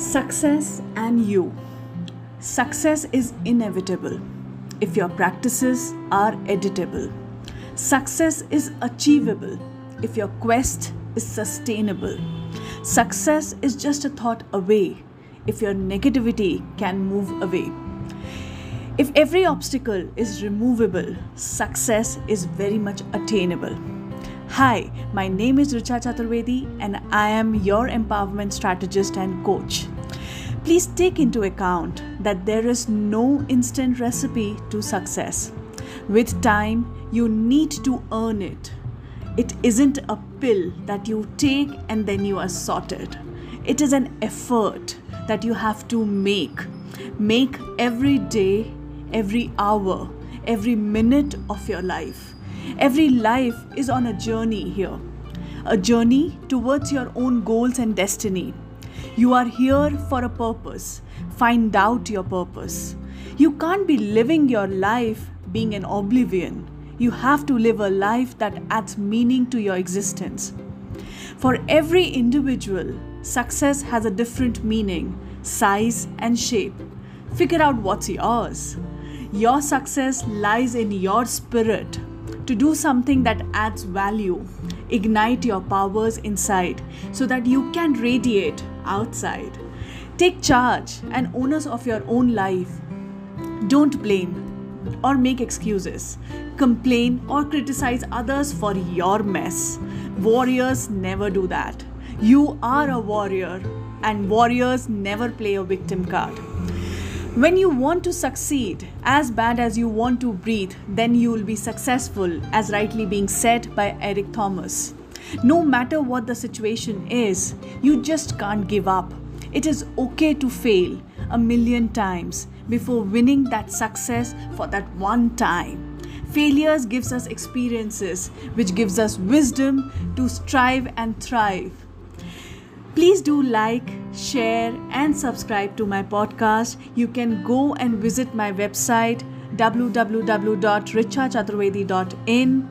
Success and you. Success is inevitable if your practices are editable. Success is achievable if your quest is sustainable. Success is just a thought away if your negativity can move away. If every obstacle is removable, success is very much attainable. Hi, my name is Richa Chaturvedi and I am your empowerment strategist and coach. Please take into account that there is no instant recipe to success. With time, you need to earn it. It isn't a pill that you take and then you are sorted. It is an effort that you have to make. Make every day, every hour, every minute of your life. Every life is on a journey here, a journey towards your own goals and destiny. You are here for a purpose. Find out your purpose. You can't be living your life being an oblivion. You have to live a life that adds meaning to your existence. For every individual, success has a different meaning, size, and shape. Figure out what's yours. Your success lies in your spirit to do something that adds value. Ignite your powers inside so that you can radiate outside. Take charge and owners of your own life. Don't blame or make excuses. Complain or criticize others for your mess. Warriors never do that. You are a warrior, and warriors never play a victim card. When you want to succeed as bad as you want to breathe, then you will be successful, as rightly being said by Eric Thomas. No matter what the situation is, you just can't give up. It is okay to fail a million times before winning that success for that one time. Failures gives us experiences which gives us wisdom to strive and thrive. Please do like, share, and subscribe to my podcast. You can go and visit my website www.richachaturvedi.in.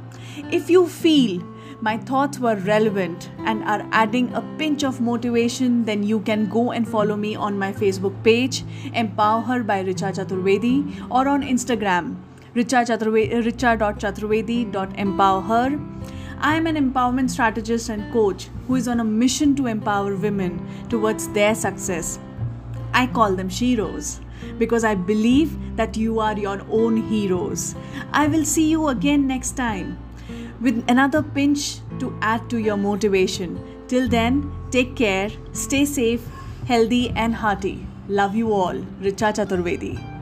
If you feel my thoughts were relevant and are adding a pinch of motivation, then you can go and follow me on my Facebook page, Empower Her by Richa Chaturvedi, or on Instagram, richa.chaturvedi.empower I am an empowerment strategist and coach who is on a mission to empower women towards their success. I call them sheroes because I believe that you are your own heroes. I will see you again next time with another pinch to add to your motivation. Till then, take care, stay safe, healthy, and hearty. Love you all. Richa Chaturvedi.